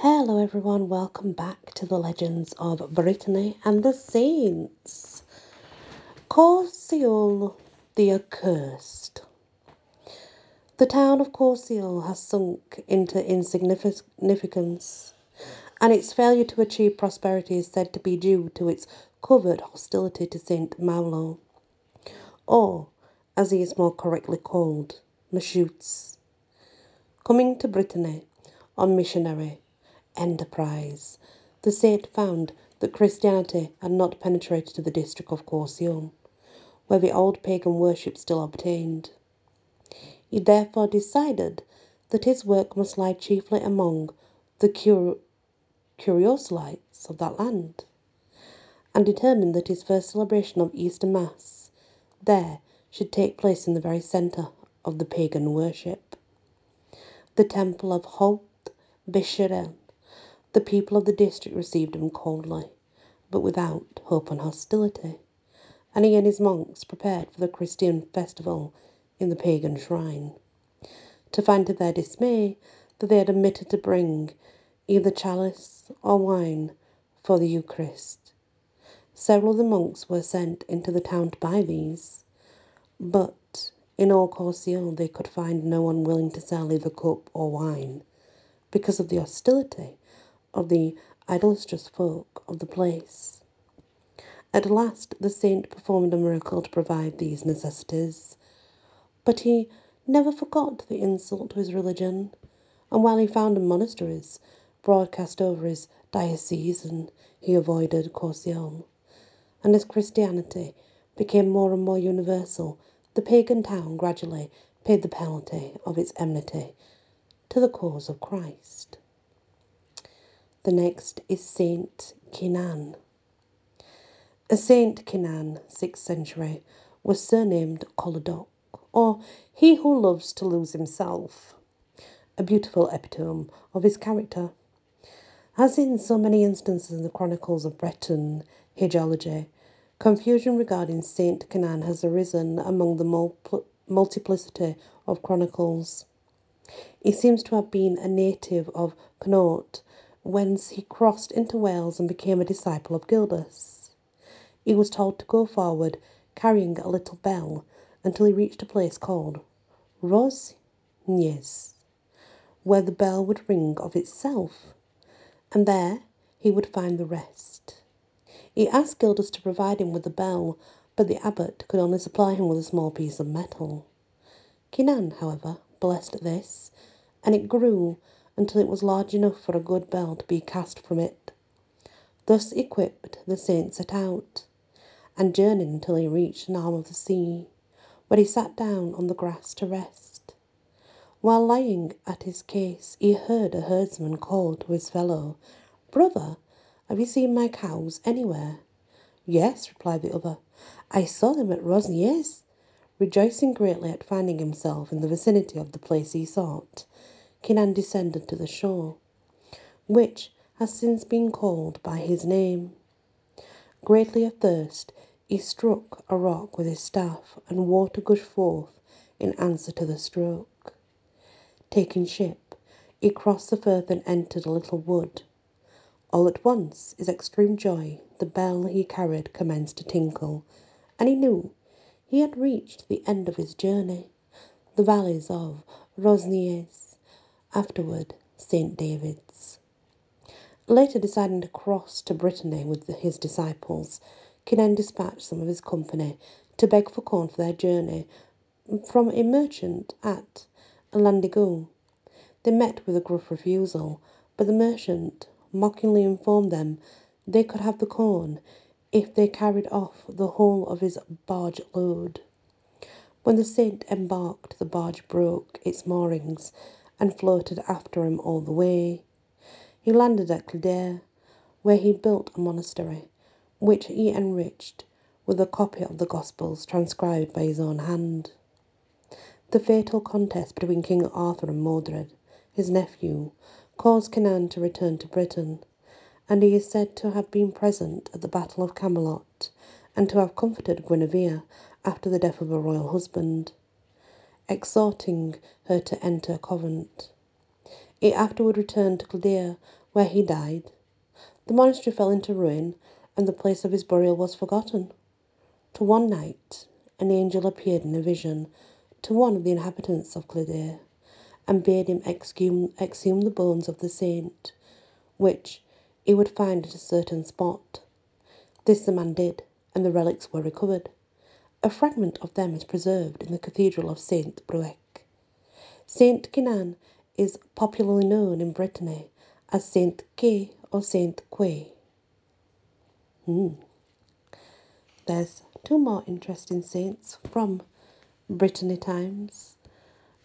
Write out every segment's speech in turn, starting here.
Hello, everyone. Welcome back to the Legends of Brittany and the Saints. Corsiol the Accursed. The town of Corsiol has sunk into insignificance, and its failure to achieve prosperity is said to be due to its covert hostility to Saint Malo, or, as he is more correctly called, Mashutes. Coming to Brittany on missionary enterprise. The saint found that Christianity had not penetrated to the district of Corsion, where the old pagan worship still obtained. He therefore decided that his work must lie chiefly among the cur- curiosolites of that land, and determined that his first celebration of Easter Mass there should take place in the very centre of the pagan worship. The temple of Holt Bisharan the people of the district received him coldly, but without hope and hostility, and he and his monks prepared for the Christian festival in the pagan shrine, to find to their dismay that they had omitted to bring either chalice or wine for the Eucharist. Several of the monks were sent into the town to buy these, but in all Corsion they could find no one willing to sell either cup or wine because of the hostility of the idolatrous folk of the place. At last the saint performed a miracle to provide these necessities, but he never forgot the insult to his religion, and while he founded monasteries broadcast over his diocese, and he avoided Corsion, and as Christianity became more and more universal, the pagan town gradually paid the penalty of its enmity to the cause of Christ. The next is Saint Kinan. A Saint Kinan, 6th century, was surnamed Colodoc, or he who loves to lose himself, a beautiful epitome of his character. As in so many instances in the chronicles of Breton hagiology, confusion regarding Saint Kinan has arisen among the multiplicity of chronicles. He seems to have been a native of Connaught whence he crossed into Wales and became a disciple of Gildas. He was told to go forward, carrying a little bell, until he reached a place called Ros Rosnies, where the bell would ring of itself, and there he would find the rest. He asked Gildas to provide him with the bell, but the abbot could only supply him with a small piece of metal. Kinan, however, blessed this, and it grew until it was large enough for a good bell to be cast from it. Thus equipped, the saint set out, and journeyed until he reached an arm of the sea, where he sat down on the grass to rest. While lying at his case, he heard a herdsman call to his fellow, Brother, have you seen my cows anywhere? Yes, replied the other. I saw them at Rosniers. Rejoicing greatly at finding himself in the vicinity of the place he sought, Kinan descended to the shore, which has since been called by his name. Greatly athirst, he struck a rock with his staff, and water gushed forth in answer to the stroke. Taking ship, he crossed the firth and entered a little wood. All at once, his extreme joy, the bell he carried commenced to tinkle, and he knew he had reached the end of his journey, the valleys of Rosniers afterward St. David's. Later deciding to cross to Brittany with his disciples, Kinan dispatched some of his company to beg for corn for their journey from a merchant at Llandygw. They met with a gruff refusal, but the merchant mockingly informed them they could have the corn if they carried off the whole of his barge load. When the saint embarked, the barge broke its moorings and floated after him all the way. He landed at Kildare, where he built a monastery, which he enriched with a copy of the Gospels transcribed by his own hand. The fatal contest between King Arthur and Mordred, his nephew, caused Kinan to return to Britain, and he is said to have been present at the Battle of Camelot and to have comforted Guinevere after the death of her royal husband exhorting her to enter a convent. He afterward returned to Kildare, where he died. The monastery fell into ruin, and the place of his burial was forgotten. To one night, an angel appeared in a vision to one of the inhabitants of Clydach and bade him exhume, exhume the bones of the saint, which he would find at a certain spot. This the man did, and the relics were recovered. A fragment of them is preserved in the Cathedral of Saint Brieuc. Saint Kinan is popularly known in Brittany as Saint Kay or Saint Quay. Hmm. There's two more interesting saints from Brittany times.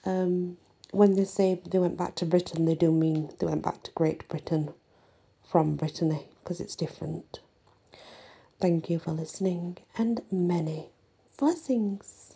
Um, when they say they went back to Britain, they do mean they went back to Great Britain from Brittany because it's different. Thank you for listening and many blessings.